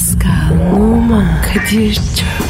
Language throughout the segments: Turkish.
Pascal, Oman, Kadir çok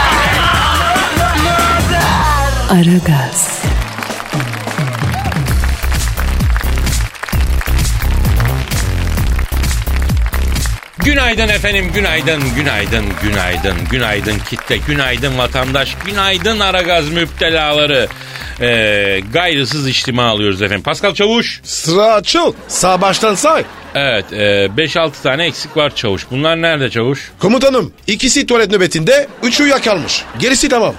Aragaz, Günaydın efendim, günaydın, günaydın, günaydın, günaydın kitle, günaydın vatandaş, günaydın Aragaz müptelaları. Ee, gayrısız içtima alıyoruz efendim. Pascal Çavuş. Sıra açıl. Sağ baştan say. Evet, e, 5-6 tane eksik var Çavuş. Bunlar nerede Çavuş? Komutanım ikisi tuvalet nöbetinde, üçü uyuyakalmış. Gerisi tamam.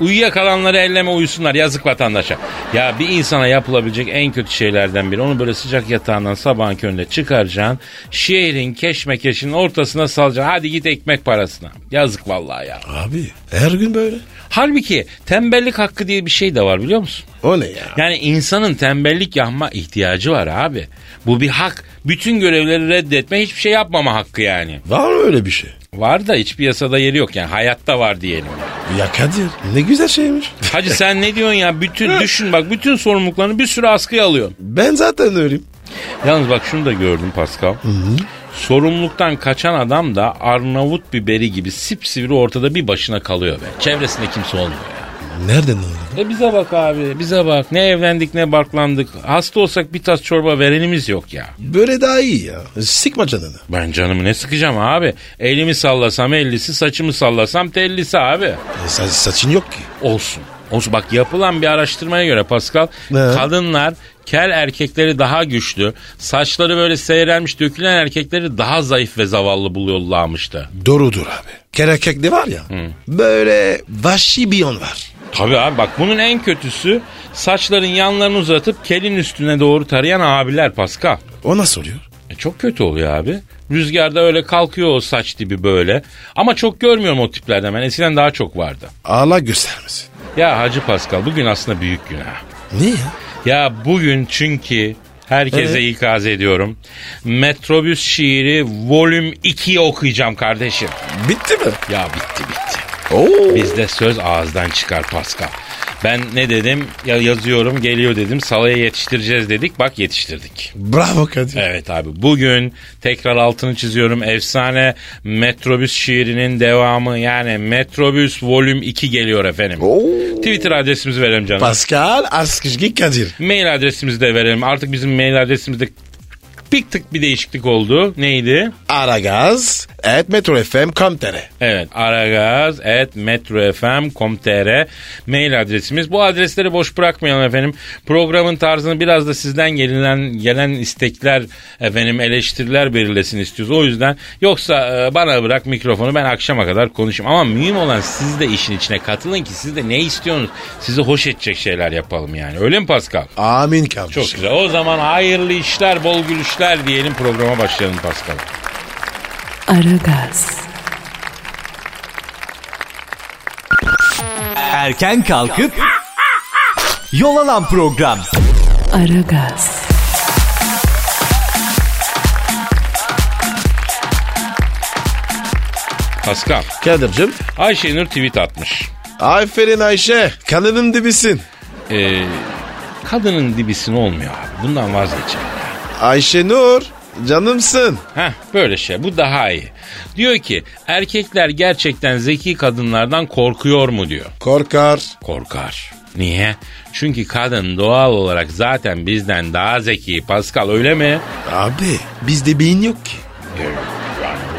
Uyuyakalanları elleme uyusunlar yazık vatandaşa. Ya bir insana yapılabilecek en kötü şeylerden biri. Onu böyle sıcak yatağından sabahın köründe çıkaracaksın. Şehrin keşmekeşinin ortasına salacaksın. Hadi git ekmek parasına. Yazık vallahi ya. Abi her gün böyle. Halbuki tembellik hakkı diye bir şey de var biliyor musun? O ne ya? Yani insanın tembellik yapma ihtiyacı var abi. Bu bir hak. Bütün görevleri reddetme hiçbir şey yapmama hakkı yani. Var mı öyle bir şey? Var da hiçbir yasada yeri yok yani hayatta var diyelim. Ya Kadir ne güzel şeymiş. Hacı sen ne diyorsun ya? Bütün düşün bak bütün sorumluluklarını bir sürü askıya alıyorsun. Ben zaten öyleyim. Yalnız bak şunu da gördüm Pascal. Sorumluluktan kaçan adam da Arnavut biberi gibi sipsivri ortada bir başına kalıyor be. Çevresinde kimse olmuyor. Nereden oldu? E bize bak abi bize bak. Ne evlendik ne barklandık. Hasta olsak bir tas çorba verenimiz yok ya. Böyle daha iyi ya. Sıkma canını. Ben canımı ne sıkacağım abi. Elimi sallasam ellisi saçımı sallasam tellisi abi. E, sa- saçın yok ki. Olsun. Olsun bak yapılan bir araştırmaya göre Pascal Ne? kadınlar kel erkekleri daha güçlü, saçları böyle seyrelmiş dökülen erkekleri daha zayıf ve zavallı buluyorlarmıştı. Doğrudur abi. Kel erkekli var ya. Böyle vahşi bir yon var. Tabii abi bak bunun en kötüsü saçların yanlarını uzatıp kelin üstüne doğru tarayan abiler Pascal. O nasıl oluyor? E çok kötü oluyor abi. Rüzgarda öyle kalkıyor o saç dibi böyle. Ama çok görmüyorum o tiplerden ben. Eskiden daha çok vardı. Allah göstermesin. Ya Hacı Pascal bugün aslında büyük günah. Ne ya? Ya bugün çünkü herkese Evet. ikaz ediyorum. Metrobüs şiiri volüm 2'yi okuyacağım kardeşim. Bitti mi? Ya bitti bitti. Oo. Bizde söz ağızdan çıkar Pascal. Ben ne dedim ya yazıyorum geliyor dedim salaya yetiştireceğiz dedik bak yetiştirdik. Bravo Kadir. Evet abi bugün tekrar altını çiziyorum efsane Metrobüs şiirinin devamı yani Metrobüs volüm 2 geliyor efendim. Oo. Twitter adresimizi verelim canım. Pascal Askışgi Kadir. Mail adresimizi de verelim. Artık bizim mail adresimizde bir tık bir değişiklik oldu. Neydi? Aragaz et metrofm.com.tr Evet aragaz at metrofm.com.tr mail adresimiz. Bu adresleri boş bırakmayalım efendim. Programın tarzını biraz da sizden gelen, gelen istekler efendim eleştiriler belirlesin istiyoruz. O yüzden yoksa e, bana bırak mikrofonu ben akşama kadar konuşayım. Ama mühim olan siz de işin içine katılın ki siz de ne istiyorsunuz? Sizi hoş edecek şeyler yapalım yani. Öyle mi Pascal? Amin kardeşim. Çok güzel. O zaman hayırlı işler, bol gülüşler diyelim programa başlayalım Pascal. Aragaz, Erken kalkıp yol alan program. Aragaz, Pascal, Kadir'cim. Ayşenur tweet atmış. Aferin Ayşe. Kanının dibisin. Ee, kadının dibisin olmuyor abi. Bundan vazgeçelim. Ayşe Nur. Canımsın. Heh böyle şey bu daha iyi. Diyor ki erkekler gerçekten zeki kadınlardan korkuyor mu diyor. Korkar. Korkar. Niye? Çünkü kadın doğal olarak zaten bizden daha zeki Pascal öyle mi? Abi bizde beyin yok ki. Yani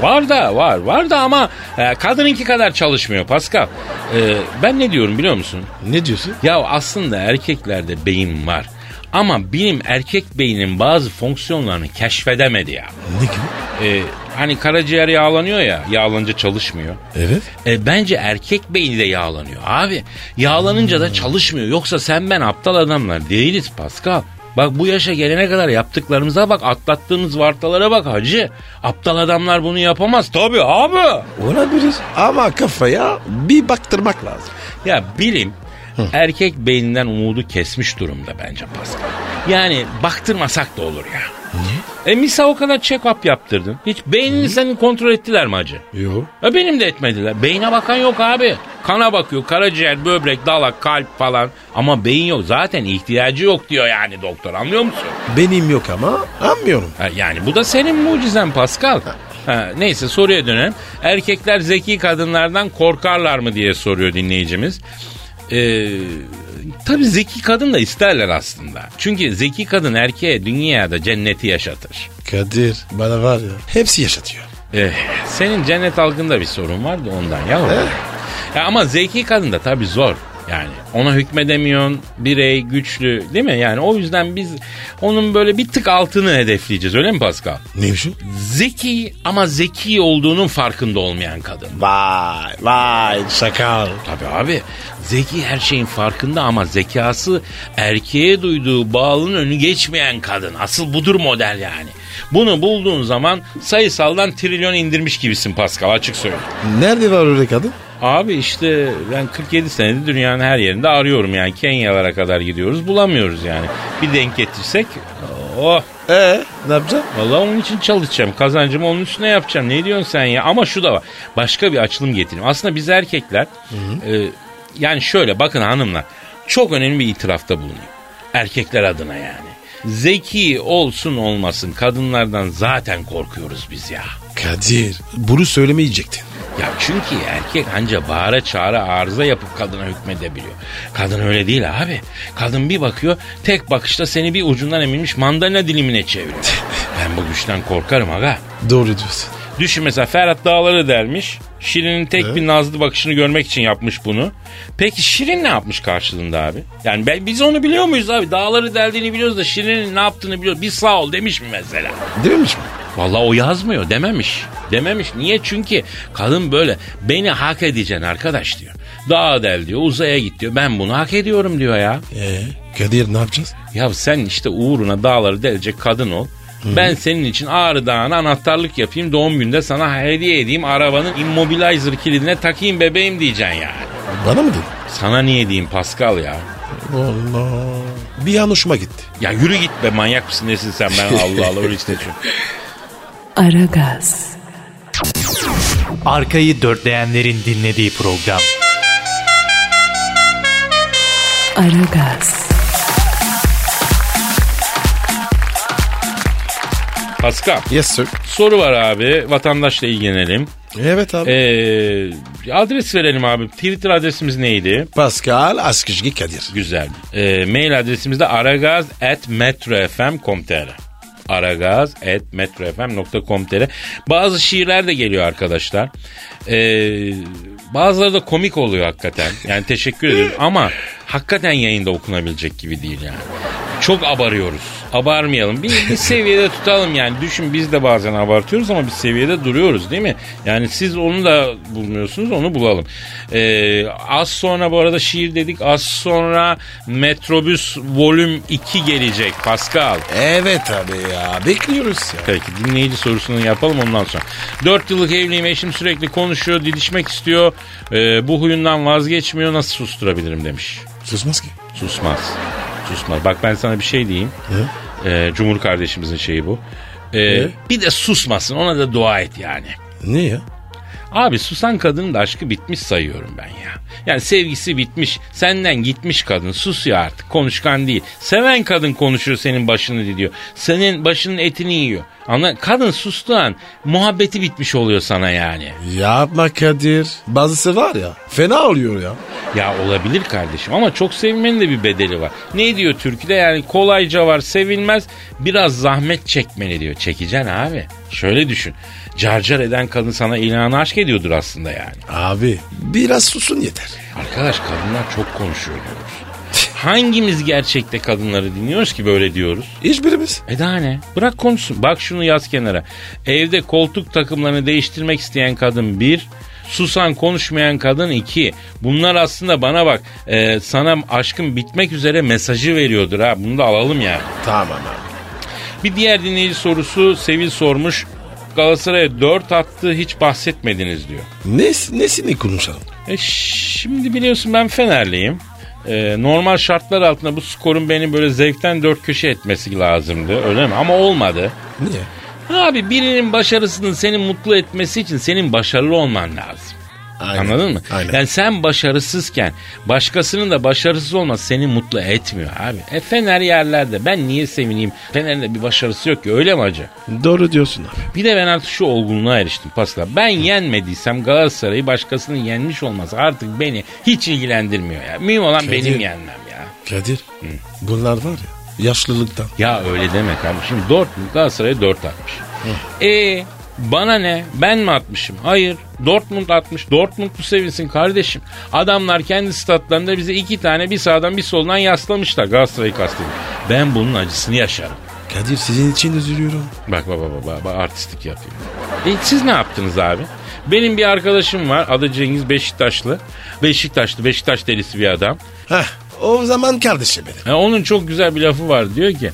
var da var var da ama e, kadınınki kadar çalışmıyor Pascal. Ee, ben ne diyorum biliyor musun? Ne diyorsun? Ya aslında erkeklerde beyin var. Ama bilim erkek beyninin bazı fonksiyonlarını keşfedemedi ya. Ne gibi? Ee, hani karaciğer yağlanıyor ya yağlanınca çalışmıyor. Evet. E, bence erkek beyni de yağlanıyor abi. Yağlanınca da çalışmıyor. Yoksa sen ben aptal adamlar değiliz Pascal. Bak bu yaşa gelene kadar yaptıklarımıza bak atlattığımız vartalara bak hacı. Aptal adamlar bunu yapamaz tabii abi. Olabilir. Ama kafaya bir baktırmak lazım. Ya bilim erkek beyninden umudu kesmiş durumda bence Pascal. Yani baktırmasak da olur ya. E misal o kadar check-up yaptırdın. Hiç beynini senin kontrol ettiler mi hacı? Yok. E benim de etmediler. Beyne bakan yok abi. Kana bakıyor. Karaciğer, böbrek, dalak, kalp falan. Ama beyin yok. Zaten ihtiyacı yok diyor yani doktor. Anlıyor musun? Benim yok ama anmıyorum. Ha, yani bu da senin mucizen Pascal. Ha, neyse soruya dönelim. Erkekler zeki kadınlardan korkarlar mı diye soruyor dinleyicimiz. Ee, tabii zeki kadın da isterler aslında. Çünkü zeki kadın erkeğe dünyada cenneti yaşatır. Kadir bana var ya hepsi yaşatıyor. Eh, senin cennet algında bir sorun var da ondan ya. ya ama zeki kadın da tabii zor. Yani ona hükmedemiyorsun birey güçlü değil mi? Yani o yüzden biz onun böyle bir tık altını hedefleyeceğiz öyle mi Pascal? Neymiş o? Zeki ama zeki olduğunun farkında olmayan kadın. Vay vay şakal. Tabii abi zeki her şeyin farkında ama zekası erkeğe duyduğu bağlılığın önü geçmeyen kadın. Asıl budur model yani. Bunu bulduğun zaman sayısaldan trilyon indirmiş gibisin Pascal açık söyleyeyim. Nerede var öyle kadın? Abi işte ben 47 senedir dünyanın her yerinde arıyorum yani Kenyalara kadar gidiyoruz bulamıyoruz yani. Bir denk getirsek oh Ee ne yapacaksın? Vallahi onun için çalışacağım. Kazancımı onun üstüne yapacağım. Ne diyorsun sen ya? Ama şu da var. Başka bir açılım getireyim. Aslında biz erkekler e, yani şöyle bakın hanımlar çok önemli bir itirafta bulunayım. Erkekler adına yani. Zeki olsun olmasın kadınlardan zaten korkuyoruz biz ya. Kadir bunu söylemeyecektin. Ya çünkü erkek anca bağıra çağıra arıza yapıp kadına hükmedebiliyor. Kadın öyle değil abi. Kadın bir bakıyor tek bakışta seni bir ucundan emilmiş mandalina dilimine çeviriyor. ben bu güçten korkarım aga. Doğru diyorsun. Düşün mesela Ferhat Dağları dermiş. Şirin'in tek bir nazlı bakışını görmek için yapmış bunu. Peki Şirin ne yapmış karşılığında abi? Yani ben, biz onu biliyor muyuz abi? Dağları deldiğini biliyoruz da Şirin'in ne yaptığını biliyoruz. Bir sağ ol demiş mi mesela? Dememiş mi? Vallahi o yazmıyor dememiş. Dememiş. Niye? Çünkü kadın böyle beni hak edeceksin arkadaş diyor. Dağa del diyor uzaya git diyor. Ben bunu hak ediyorum diyor ya. Ee Kadir ne yapacağız? Ya sen işte uğruna dağları delecek kadın ol. Ben senin için Ağrı Dağı'na anahtarlık yapayım. Doğum günde sana hediye edeyim. Arabanın immobilizer kilidine takayım bebeğim diyeceksin yani. Bana mı dedin? Sana niye diyeyim Pascal ya? Allah. Bir an hoşuma gitti. Ya yürü git be manyak mısın nesin sen ben Allah Allah öyle işte çünkü. Aragaz, Arkayı dörtleyenlerin dinlediği program. Aragaz, Pascal Yes sir. soru var abi vatandaşla ilgilenelim. Evet abi. Ee, adres verelim abi. Twitter adresimiz neydi? Pascal Askışgi Kadir. Güzel. Ee, mail adresimiz de aragaz.metrofm.com.tr aragaz.metrofm.com.tr Bazı şiirler de geliyor arkadaşlar. Ee, bazıları da komik oluyor hakikaten. Yani teşekkür ederim ama hakikaten yayında okunabilecek gibi değil yani. Çok abarıyoruz. Abarmayalım. Bir, bir seviyede tutalım yani. Düşün biz de bazen abartıyoruz ama bir seviyede duruyoruz değil mi? Yani siz onu da bulmuyorsunuz onu bulalım. Ee, az sonra bu arada şiir dedik. Az sonra Metrobüs volüm 2 gelecek Pascal. Evet abi ya bekliyoruz ya. Peki dinleyici sorusunu yapalım ondan sonra. 4 yıllık evliyim eşim sürekli konuşuyor didişmek istiyor. Ee, bu huyundan vazgeçmiyor nasıl susturabilirim demiş. Susmaz ki. Susmaz. Susmaz. Bak ben sana bir şey diyeyim. Ee, Cumhur kardeşimizin şeyi bu. Ee, bir de susmasın ona da dua et yani. Ne ya? Abi susan kadının da aşkı bitmiş sayıyorum ben ya. Yani sevgisi bitmiş. Senden gitmiş kadın. Sus ya artık. Konuşkan değil. Seven kadın konuşuyor senin başını diyor. Senin başının etini yiyor. Anla kadın sustuğu an muhabbeti bitmiş oluyor sana yani. Yapma Kadir. Bazısı var ya fena oluyor ya. Ya olabilir kardeşim ama çok sevilmenin de bir bedeli var. Ne diyor türküde yani kolayca var sevilmez biraz zahmet çekmeli diyor. Çekeceksin abi. Şöyle düşün. Carcar eden kadın sana ilanı aşk ediyordur aslında yani. Abi biraz susun yeter. Arkadaş kadınlar çok konuşuyor diyoruz. Hangimiz gerçekte kadınları dinliyoruz ki böyle diyoruz? Hiçbirimiz. E daha ne? Bırak konuşsun. Bak şunu yaz kenara. Evde koltuk takımlarını değiştirmek isteyen kadın bir, Susan konuşmayan kadın 2. Bunlar aslında bana bak e, sana aşkın bitmek üzere mesajı veriyordur ha. Bunu da alalım ya. Tamam abi. Bir diğer dinleyici sorusu Sevil sormuş. Galatasaray'a 4 attı hiç bahsetmediniz diyor. Ne, nesini konuşalım? E şimdi biliyorsun ben Fenerliyim. E, normal şartlar altında bu skorun beni böyle zevkten dört köşe etmesi lazımdı öyle mi? Ama olmadı. Niye? Abi birinin başarısının seni mutlu etmesi için senin başarılı olman lazım. Aynen. Anladın mı? Aynen. Yani sen başarısızken başkasının da başarısız olması seni mutlu etmiyor abi. E Fener yerlerde ben niye sevineyim? Fener'in de bir başarısı yok ki öyle mi acı? Doğru diyorsun abi. Bir de ben artık şu olgunluğa eriştim Pascal. Ben yenmediysem Galatasaray'ı başkasının yenmiş olması artık beni hiç ilgilendirmiyor ya. Mühim olan Kadir. benim yenmem ya. Kadir bunlar var ya yaşlılıktan. Ya öyle demek abi. Şimdi Dortmund Galatasaray'a 4 atmış. E bana ne? Ben mi atmışım? Hayır. Dortmund atmış. Dortmund bu sevinsin kardeşim. Adamlar kendi statlarında bize iki tane bir sağdan bir soldan yaslamışlar. Galatasaray'ı kastediyor. Ben bunun acısını yaşarım. Kadir sizin için üzülüyorum. Bak bak bak bak, bak artistlik yapıyor. E siz ne yaptınız abi? Benim bir arkadaşım var adı Cengiz Beşiktaşlı. Beşiktaşlı Beşiktaş delisi bir adam. Heh, o zaman kardeşim benim. Ya onun çok güzel bir lafı var diyor ki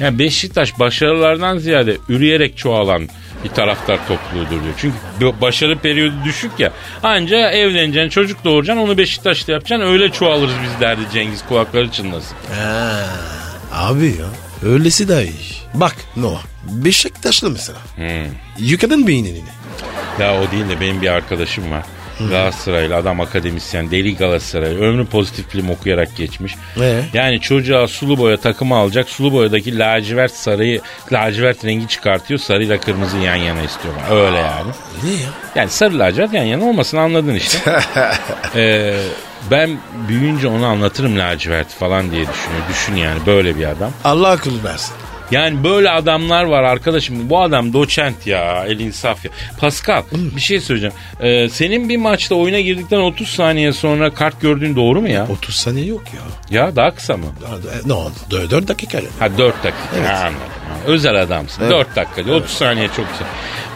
ya Beşiktaş başarılardan ziyade üreyerek çoğalan bir taraftar topluluğudur diyor. Çünkü başarı periyodu düşük ya. Anca evleneceksin, çocuk doğuracaksın, onu Beşiktaş'ta yapacaksın. Öyle çoğalırız biz derdi Cengiz kulakları çınlasın. Ha, abi ya öylesi daha iyi. Bak no Beşiktaşlı mesela. Yıkadın beynini. Ya o değil de benim bir arkadaşım var. Galatasaraylı adam akademisyen deli Galatasaray ömrü pozitif film okuyarak geçmiş. Ee? Yani çocuğa sulu boya takımı alacak sulu boyadaki lacivert sarıyı lacivert rengi çıkartıyor sarıyla kırmızı yan yana istiyor. Öyle yani. Ne ya? Yani sarı lacivert yan yana olmasın anladın işte. Ee, ben büyüyünce onu anlatırım lacivert falan diye düşünüyor. Düşün yani böyle bir adam. Allah akıl versin. Yani böyle adamlar var arkadaşım. Bu adam doçent ya. El insaf ya. Pascal bir şey söyleyeceğim. Ee, senin bir maçta oyuna girdikten 30 saniye sonra kart gördüğün doğru mu ya? 30 saniye yok ya. Ya daha kısa mı? No 4 dakika. Ha 4 dakika. Evet. Ha, anladım. Özel adamsın. 4 dakika diyor. 30 saniye çok güzel.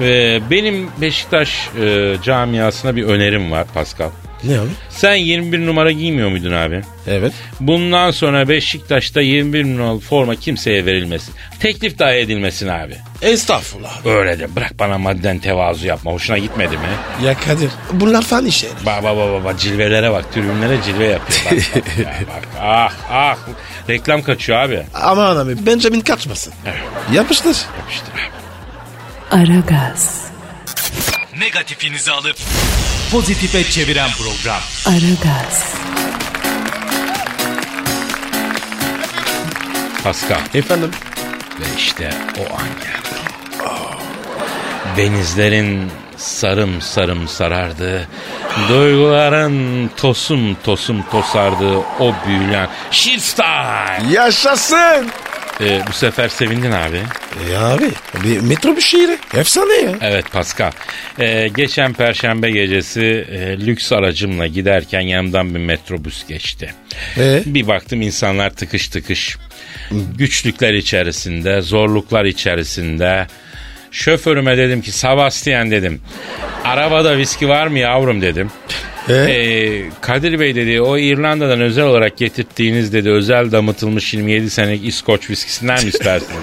Ee, benim Beşiktaş e, camiasına bir önerim var Pascal. Ne abi? Sen 21 numara giymiyor muydun abi? Evet. Bundan sonra Beşiktaş'ta 21 numaralı forma kimseye verilmesin. Teklif dahi edilmesin abi. Estağfurullah. Öyle de bırak bana madden tevazu yapma. Hoşuna gitmedi mi? Ya Kadir bunlar fan işleri. Bak bak bak cilvelere bak. Tribünlere cilve yapıyor. Bak, bak, ya, bak. Ah ah. Reklam kaçıyor abi. Aman abi Benjamin kaçmasın. Yapıştır. Yapıştır abi. Aragaz, Negatifinizi alıp pozitife çeviren program. Aragaz, Pascal. Efendim? Ve işte o an geldi. Denizlerin sarım sarım sarardı. Duyguların tosum tosum tosardı. O büyülen Shitstyle. Yaşasın. Ee, bu sefer sevindin abi. E abi bir metrobüs şehri. Efsane ya. Evet Pascal. Ee, geçen perşembe gecesi e, lüks aracımla giderken yanımdan bir metrobüs geçti. Ee? Bir baktım insanlar tıkış tıkış. Güçlükler içerisinde, zorluklar içerisinde. Şoförüme dedim ki Sebastian dedim. Arabada viski var mı yavrum dedim. Ee? Ee, Kadir Bey dedi o İrlanda'dan özel olarak getirttiğiniz dedi özel damıtılmış 27 senelik İskoç viskisinden mi istersiniz?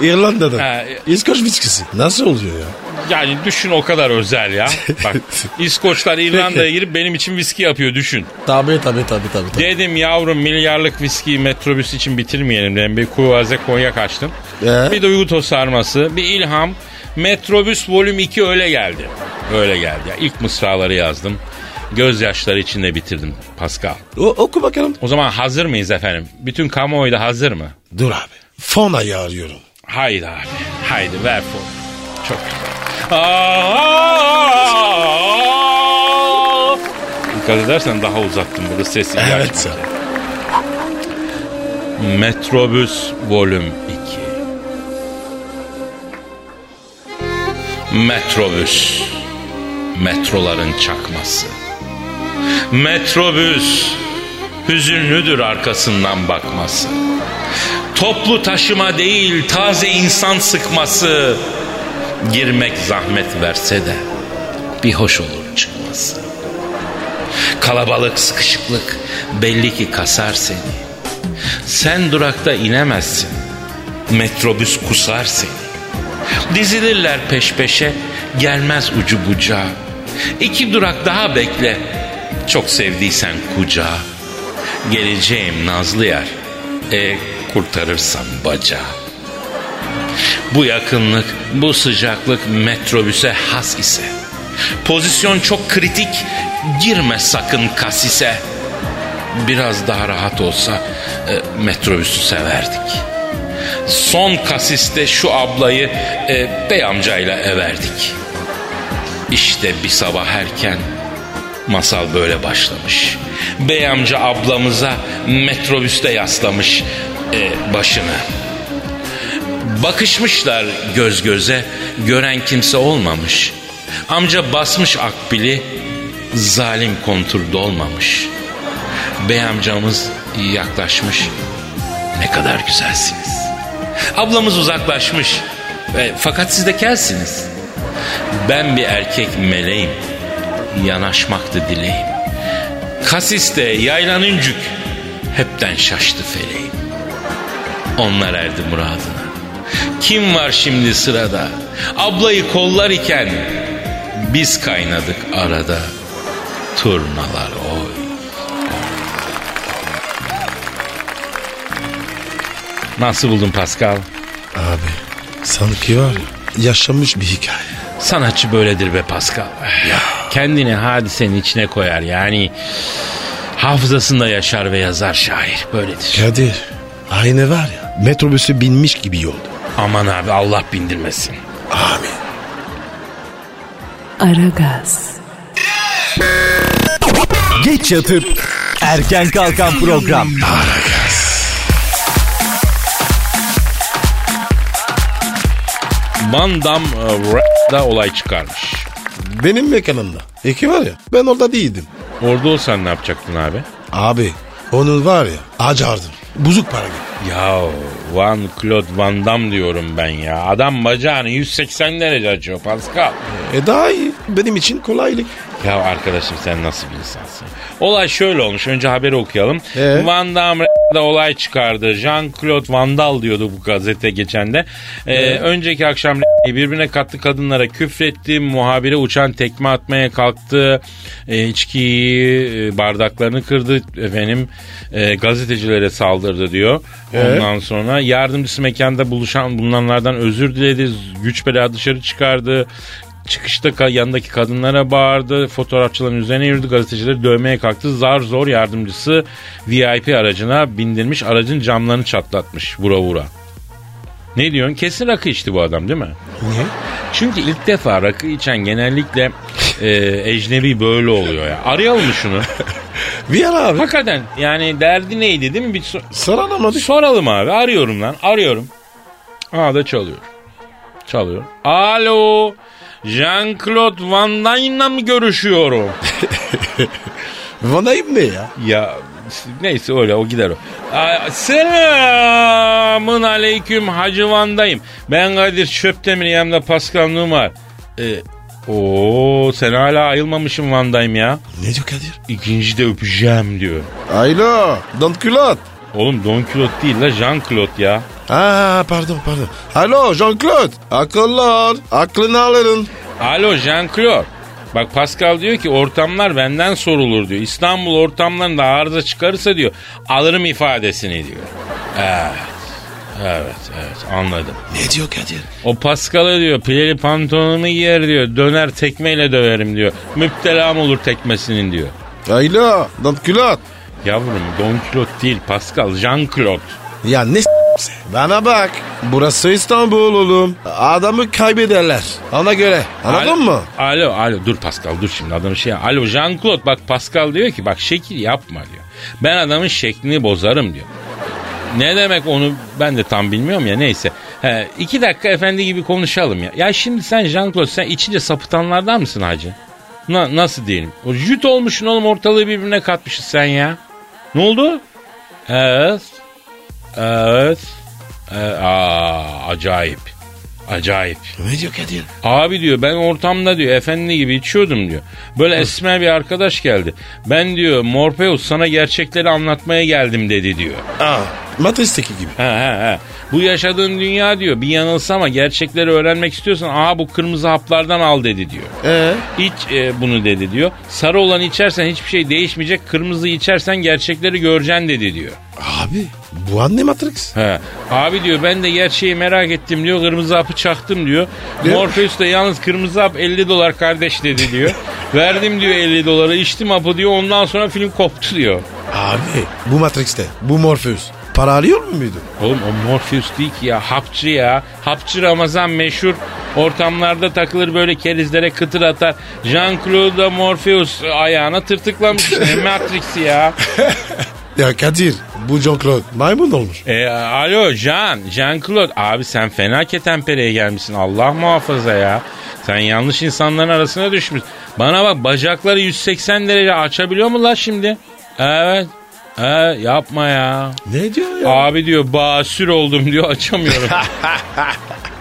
İrlanda'da. Ha, İskoç viskisi. Nasıl oluyor ya? Yani düşün o kadar özel ya. Bak İskoçlar İrlanda'ya girip benim için viski yapıyor düşün. Tabii tabii tabii tabii. tabii. Dedim yavrum milyarlık viskiyi metrobüs için bitirmeyelim dedim. Bir kuvaze konyak açtım. Ee? Bir duygu tosarması, bir ilham. Metrobüs volüm 2 öyle geldi. Öyle geldi. Ya. İlk mısraları yazdım. Gözyaşları içinde bitirdim Pascal. O, oku bakalım. O zaman hazır mıyız efendim? Bütün kamuoyu da hazır mı? Dur abi. Fon ayağı arıyorum. Haydi abi. Haydi ver fon. Çok güzel. Aa! Dikkat edersen daha uzattım burada sesi. Evet. Metrobüs volüm 2 Metrobüs Metroların çakması Metrobüs Hüzünlüdür arkasından bakması Toplu taşıma değil taze insan sıkması Girmek zahmet verse de Bir hoş olur çıkması. Kalabalık, sıkışıklık belli ki kasar seni. Sen durakta inemezsin. Metrobüs kusar seni. Dizilirler peş peşe, gelmez ucu bucağı. İki durak daha bekle, çok sevdiysen kucağa. Geleceğim nazlı yer, e kurtarırsam bacağı. Bu yakınlık, bu sıcaklık metrobüse has ise. Pozisyon çok kritik, girme sakın kasise. Biraz daha rahat olsa e, metrobüsü severdik. Son kasiste şu ablayı e, bey amcayla everdik. İşte bir sabah erken masal böyle başlamış. Bey amca ablamıza metrobüste yaslamış e, başını. Bakışmışlar göz göze, gören kimse olmamış. Amca basmış akbili, zalim konturda olmamış. Bey amcamız yaklaşmış. Ne kadar güzelsiniz. Ablamız uzaklaşmış. E, fakat siz de kelsiniz. Ben bir erkek meleğim. Yanaşmaktı dileğim. Kasiste yaylanıncük. Hepten şaştı feleğim. Onlar erdi muradına. Kim var şimdi sırada? Ablayı kollar iken biz kaynadık arada. Turnalar oy. Nasıl buldun Pascal? Abi sanki var ya yaşanmış bir hikaye. Sanatçı böyledir be Pascal. Kendini hadisenin içine koyar yani hafızasında yaşar ve yazar şair böyledir. Kadir aynı var ya metrobüse binmiş gibi oldu. Aman abi Allah bindirmesin. Amin. Aragaz, Geç yatıp erken kalkan program. Van Damme e, rap'da olay çıkarmış. Benim mekanımda. Eki var ya ben orada değildim. Orada olsan ne yapacaktın abi? Abi onun var ya acardım. Buzuk para gibi. Ya Van Claude Van Damme diyorum ben ya. Adam bacağını 180 derece açıyor Pascal. E daha iyi. Benim için kolaylık. Ya arkadaşım sen nasıl bir insansın? Olay şöyle olmuş. Önce haberi okuyalım. Ee? Van Damme da olay çıkardı. Jean-Claude Van Damme diyordu bu gazete geçen de. Ee, önceki akşam birbirine katlı kadınlara küfretti. Muhabire uçan tekme atmaya kalktı. Ee, içkiyi e, bardaklarını kırdı. Efendim e, gazetecilere saldırdı diyor. Ondan sonra yardımcısı mekanda buluşan bulunanlardan özür diledi. Güç bela dışarı çıkardı. Çıkışta yanındaki kadınlara bağırdı. Fotoğrafçıların üzerine yürüdü. Gazetecileri dövmeye kalktı. Zar zor yardımcısı VIP aracına bindirmiş. Aracın camlarını çatlatmış vura vura. Ne diyorsun? Kesin rakı içti bu adam değil mi? Niye? Çünkü ilk defa rakı içen genellikle e, ecnebi böyle oluyor ya. Arayalım mı şunu? Bir ara abi. Hakikaten yani derdi neydi değil mi? Bir so- Sarılamadık. soralım abi. Arıyorum lan. Arıyorum. Aa da çalıyor. Çalıyor. Alo. Jean-Claude Van Damme'la mı görüşüyorum? Vanayım ne ya? ya neyse öyle o gider o. Selamın aleyküm Hacı Van'dayım. Ben Kadir Çöptemir yanımda Pascal Numar. Ee, Oo sen hala ayılmamışsın Van'dayım ya. Ne diyor Kadir? İkinci de öpeceğim diyor. Aylo. Don culot. Oğlum Don Quixote değil la Jean Claude ya. Aa pardon pardon. Alo Jean-Claude. Akıllı ol. Aklını alırım. Alo Jean Claude. Bak Pascal diyor ki ortamlar benden sorulur diyor. İstanbul ortamlarında arıza çıkarırsa diyor alırım ifadesini diyor. Evet. Evet evet anladım. Ne diyor Kadir? O Pascal'a diyor pileli pantolonumu giyer diyor. Döner tekmeyle döverim diyor. Müptelam olur tekmesinin diyor. Aylo. Don culot. Yavrum Don Quixote değil Pascal Jean Claude. Ya ne s- Bana bak. Burası İstanbul oğlum. Adamı kaybederler. Ona göre. Anladın Alo- mı? Alo alo dur Pascal dur şimdi adamın şey. Alo Jean Claude bak Pascal diyor ki bak şekil yapma diyor. Ben adamın şeklini bozarım diyor. Ne demek onu ben de tam bilmiyorum ya neyse. He, iki dakika efendi gibi konuşalım ya. Ya şimdi sen Jean Claude sen içince sapıtanlardan mısın hacı? Na, nasıl diyelim? O jüt olmuşsun oğlum ortalığı birbirine katmışsın sen ya. Ne oldu? Evet. Evet. Ee, aa, acayip. Acayip. Ne diyor Kadir? Abi diyor ben ortamda diyor efendi gibi içiyordum diyor. Böyle esmer bir arkadaş geldi. Ben diyor Morpheus sana gerçekleri anlatmaya geldim dedi diyor. Aa, Matrix'teki gibi. He he he. Bu yaşadığın dünya diyor bir yanılsa ama gerçekleri öğrenmek istiyorsan aa bu kırmızı haplardan al dedi diyor. Ee? İç e, bunu dedi diyor. Sarı olan içersen hiçbir şey değişmeyecek. Kırmızı içersen gerçekleri göreceksin dedi diyor. Abi bu anne Matrix. He. Abi diyor ben de gerçeği merak ettim diyor. Kırmızı hapı çaktım diyor. Ne? Morpheus da yalnız kırmızı hap 50 dolar kardeş dedi diyor. Verdim diyor 50 doları içtim hapı diyor. Ondan sonra film koptu diyor. Abi bu Matrix'te bu Morpheus para alıyor mu muydu? Oğlum o Morpheus değil ki ya hapçı ya. Hapçı Ramazan meşhur ortamlarda takılır böyle kerizlere kıtır atar. Jean-Claude Morpheus ayağına tırtıklamış. ne Matrix'i ya. Ya Kadir bu Jean-Claude maymun olmuş. E, alo Jean, Jean-Claude. Abi sen fena ketempereye gelmişsin. Allah muhafaza ya. Sen yanlış insanların arasına düşmüşsün. Bana bak bacakları 180 derece açabiliyor mu lan şimdi? Evet. He, yapma ya. Ne diyor ya? Abi diyor basür oldum diyor açamıyorum.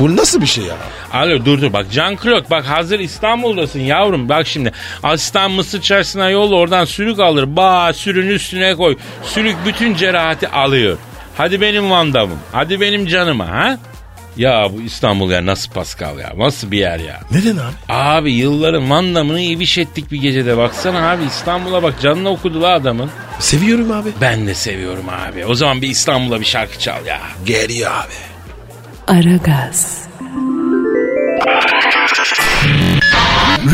Bu nasıl bir şey ya? Alo dur dur bak Jean-Claude bak hazır İstanbul'dasın yavrum bak şimdi asistan mısır çarşısına yolla oradan sülük alır bağ sürün üstüne koy sülük bütün cerahati alıyor. Hadi benim vandamım hadi benim canıma ha? Ya bu İstanbul ya nasıl Pascal ya nasıl bir yer ya? Neden abi? Abi yılların vandamını ibiş ettik bir gecede baksana abi İstanbul'a bak canına okudu la adamın. Seviyorum abi. Ben de seviyorum abi o zaman bir İstanbul'a bir şarkı çal ya. Geliyor abi. Aragaz,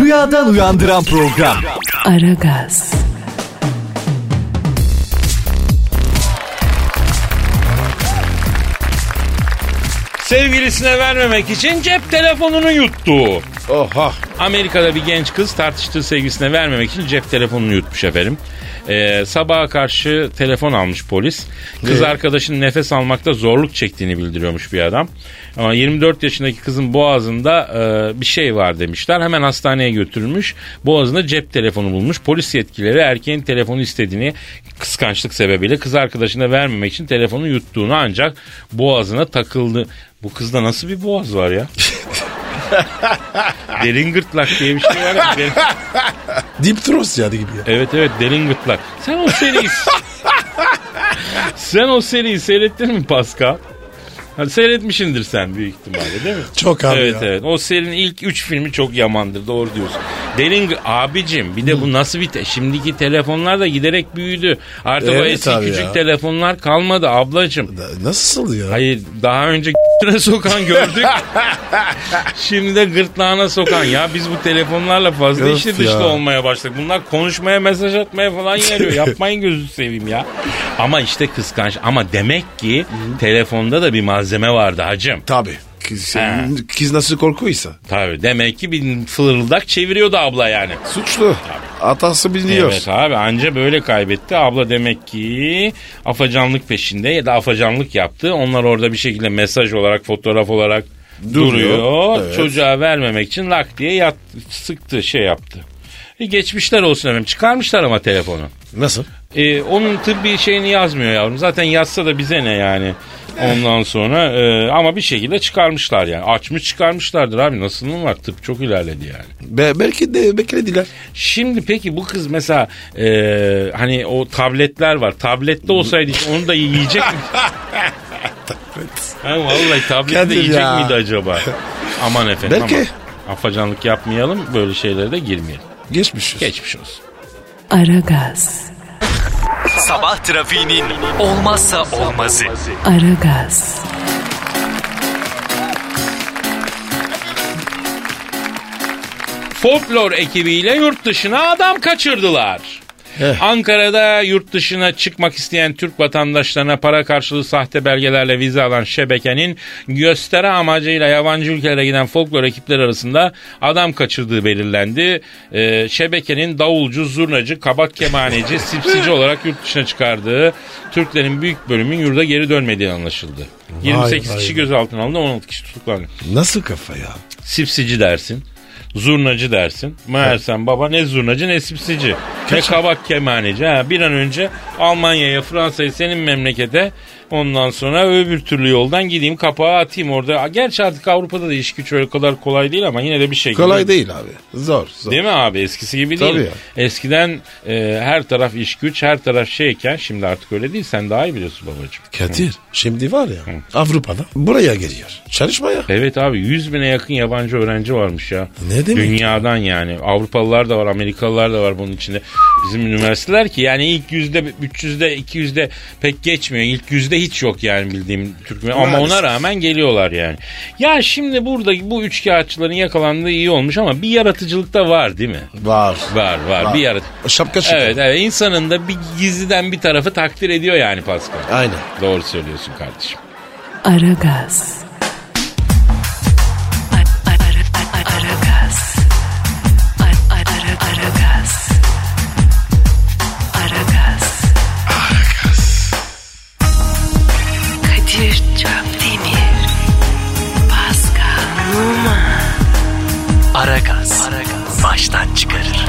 Rüyadan uyandıran program. Aragaz, Sevgilisine vermemek için cep telefonunu yuttu. Oha. Amerika'da bir genç kız tartıştığı sevgilisine vermemek için cep telefonunu yutmuş efendim. Ee, sabaha karşı telefon almış polis. Kız Ne? arkadaşının nefes almakta zorluk çektiğini bildiriyormuş bir adam. Ama 24 yaşındaki kızın boğazında e, bir şey var demişler. Hemen hastaneye götürülmüş. Boğazında cep telefonu bulmuş. Polis yetkilileri erkeğin telefonu istediğini kıskançlık sebebiyle kız arkadaşına vermemek için telefonu yuttuğunu ancak boğazına takıldı. Bu kızda nasıl bir boğaz var ya? Derin gırtlak diye bir şey var ya. Derin- Deep Throat yani gibi ya. Evet evet derin gırtlak. Sen o seriyi... sen o seriyi seyrettin mi Pascal? Hadi seyretmişindir sen büyük ihtimalle değil mi? Çok abi evet ya. evet. O serinin ilk üç filmi çok yamandır doğru diyorsun. Derin abicim bir de bu nasıl bir te- şimdiki telefonlar da giderek büyüdü. Artık o Evet eski abi küçük ya. telefonlar kalmadı ablacım. Da- Nasıl ya? Hayır daha önce sokan gördük. Şimdi de gırtlağına sokan. Ya biz bu telefonlarla fazla Öf içli dışlı ya. olmaya başladık. Bunlar konuşmaya mesaj atmaya falan yarıyor. Yapmayın gözünü seveyim ya. Ama işte kıskanç. Ama demek ki telefonda da bir malzeme vardı hacım. Tabii. Kız, Ha. kız nasıl korkuysa. Tabii demek ki bir fırıldak çeviriyordu abla yani. Suçlu. Hatası biliyor. Evet abi anca böyle kaybetti. Abla demek ki afacanlık peşinde ya da afacanlık yaptı. Onlar orada bir şekilde mesaj olarak fotoğraf olarak Duruyor. duruyor. Evet. Çocuğa vermemek için lak diye yat, sıktı şey yaptı. E geçmişler olsun efendim. Çıkarmışlar ama telefonu. Nasıl? E, onun tıbbi şeyini yazmıyor yavrum. Zaten yazsa da bize ne yani. Ondan sonra e, ama bir şekilde çıkarmışlar yani. Açmış çıkarmışlardır abi. Nasıl mı var? Tıp çok ilerledi yani. Be- belki de beklediler. Şimdi peki bu kız mesela e, hani o tabletler var. Tablette olsaydı onu da yiyecek mi? ha, vallahi tablette Kadir yiyecek ya. miydi acaba? Aman efendim Belki. ama afacanlık yapmayalım böyle şeylere de girmeyelim. Geçmiş. olsun. Geçmiş olsun. Aragaz, Sabah trafiğinin olmazsa olmazı. Aragaz, Folklor ekibiyle yurt dışına adam kaçırdılar. Eh. Ankara'da yurt dışına çıkmak isteyen Türk vatandaşlarına para karşılığı sahte belgelerle vize alan şebekenin gösteri amacıyla yabancı ülkelere giden folklor ekipleri arasında adam kaçırdığı belirlendi. Ee, şebekenin davulcu, zurnacı, kabak kemaneci, sipsici olarak yurt dışına çıkardığı Türklerin büyük bölümünün yurda geri dönmediği anlaşıldı. 28 vay kişi vay. gözaltına alındı 16 kişi tutuklandı. Nasıl kafa ya? Sipsici dersin. Zurnacı dersin. Meğersem baba ne zurnacı ne sipsici. Ne kabak kemaneci ha. Bir an önce Almanya'ya, Fransa'ya, senin memlekete ondan sonra öbür türlü yoldan gideyim kapağı atayım orada. Gerçi artık Avrupa'da da iş güç öyle kadar kolay değil ama yine de bir şekilde. Kolay değil abi. Zor. zor. Değil mi abi? Eskisi gibi değil. Tabii ya. Eskiden e, her taraf iş güç, her taraf şeyken şimdi artık öyle değil. Sen daha iyi biliyorsun babacığım. Kadir şimdi var ya Avrupa'da buraya geliyor. Çalışmaya. Evet abi 100 bine yakın yabancı öğrenci varmış ya. Ne demek Dünyadan yani. Avrupalılar da var, Amerikalılar da var bunun içinde. Bizim üniversiteler ki yani ilk yüzde 300'de 200'de pek geçmiyor. İlk yüzde hiç yok yani bildiğim Türkmen. Ama Maalesef. ona rağmen geliyorlar yani. Ya şimdi burada bu üç kağıtçıların yakalandığı iyi olmuş ama bir yaratıcılık da var değil mi? Var. Var var, Var. bir yarat. Şapka çıkar. Evet evet insanın da bir gizliden bir tarafı takdir ediyor yani Pascal. Aynen. Doğru söylüyorsun kardeşim. Aragaz. Aragaz. Baştan çıkarır.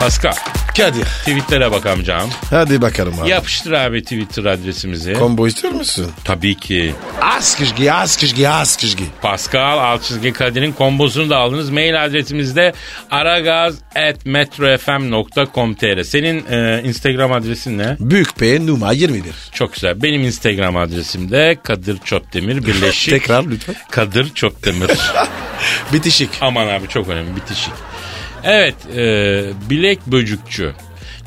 Pascal Kadir. tweetlere bak amcam. Hadi bakalım abi. Yapıştır abi Twitter adresimizi. Combo istiyor musun? Tabii ki. Az kışkı, az. Pascal Alçızgi Kadir'in kombosunu da aldınız. Mail adresimizde aragaz.metrofm.com.tr Senin e, Instagram adresin ne? Büyük P numara 21. Çok güzel. Benim Instagram adresim de Kadir Çopdemir Birleşik. Tekrar lütfen. Kadir Çopdemir. Bitişik. Aman abi çok önemli bitişik. Evet e, bilek böcükçü.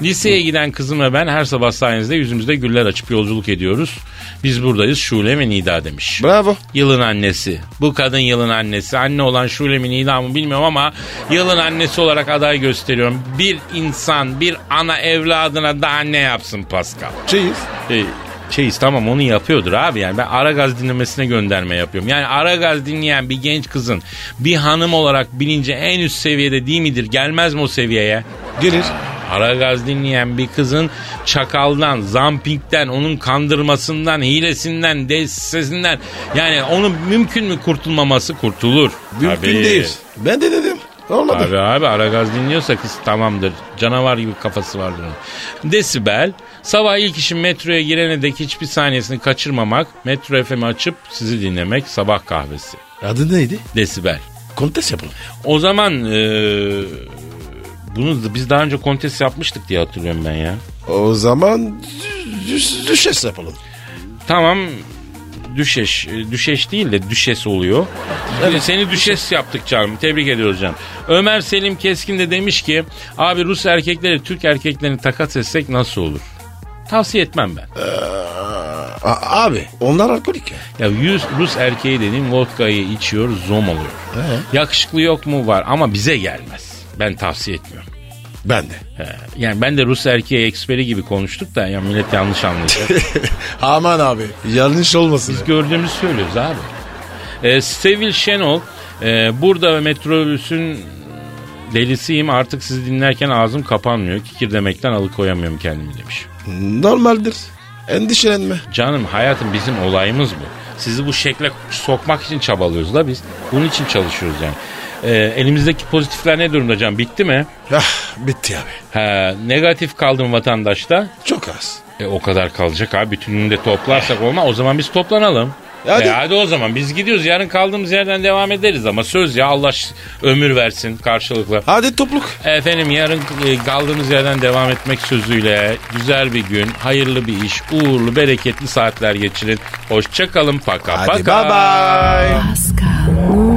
Liseye giden kızım ve ben her sabah sayenizde yüzümüzde güller açıp yolculuk ediyoruz. Biz buradayız Şule ve Nida demiş. Bravo. Yılın annesi. Bu kadın yılın annesi. Anne olan Şule mi Nida mı bilmiyorum ama yılın annesi olarak aday gösteriyorum. Bir insan bir ana evladına daha ne yapsın Pascal? Cheers. E, Çeyiz tamam onu yapıyordur abi yani ben Aragaz dinlemesine gönderme yapıyorum. Yani Aragaz dinleyen bir genç kızın bir hanım olarak bilince en üst seviyede değil midir? Gelmez mi o seviyeye? Gelir. Aragaz dinleyen bir kızın çakaldan, zampingden, onun kandırmasından, hilesinden, destesinden yani onun mümkün mü kurtulmaması kurtulur. Mümkün Tabii. değil. Ben de dedim. Olmadı. Abi abi Aragaz dinliyorsa kız tamamdır. Canavar gibi kafası vardır onun. Desibel. Sabah ilk işim metroya girene dek hiçbir saniyesini kaçırmamak. Metro FM'i açıp sizi dinlemek. Sabah kahvesi. Adı neydi? Desibel. Kontes yapalım. O zaman eee, bunu da biz daha önce kontes yapmıştık diye hatırlıyorum ben ya. O zaman düş, düşes yapalım. Tamam düşeş, e, düşeş değil de düşes oluyor. Seni düşes yaptık canım. Tebrik ediyoruz canım. Ömer Selim Keskin de demiş ki abi Rus erkekleri Türk erkeklerini takas etsek nasıl olur? Tavsiye etmem ben. A- abi onlar alkolik ya. Ya yüz Rus erkeği dediğim vodkayı içiyor zom oluyor. Yakışıklı yok mu var ama bize gelmez. Ben tavsiye etmiyorum. Ben de. He, Yani ben de Rus erkeği eksperi gibi konuştuk da ya millet yanlış anlayacak. Aman abi yanlış olmasın. Biz gördüğümüzü söylüyoruz abi. Ee, Sevil Şenol e, burada metrobüsün delisiyim artık sizi dinlerken ağzım kapanmıyor. Kikir demekten alıkoyamıyorum kendimi demiş. Normaldir. Endişelenme. Canım hayatım bizim olayımız bu. Sizi bu şekle sokmak için çabalıyoruz da biz. Bunun için çalışıyoruz yani. Ee, elimizdeki pozitifler ne durumda can? Bitti mi? Ah, bitti abi. Ha, negatif kaldı mı vatandaşta? Çok az. E, o kadar kalacak abi. Bütününü de toplarsak olmaz. O zaman biz toplanalım. Hadi. E, hadi o zaman biz gidiyoruz. Yarın kaldığımız yerden devam ederiz ama söz ya Allah ömür versin karşılıklı. Hadi topluk. Efendim yarın e, kaldığımız yerden devam etmek sözüyle güzel bir gün, hayırlı bir iş, uğurlu, bereketli saatler geçirin. Hoşçakalın. Paka Hadi paka. bye bye. Pascal,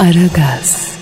Aragaz.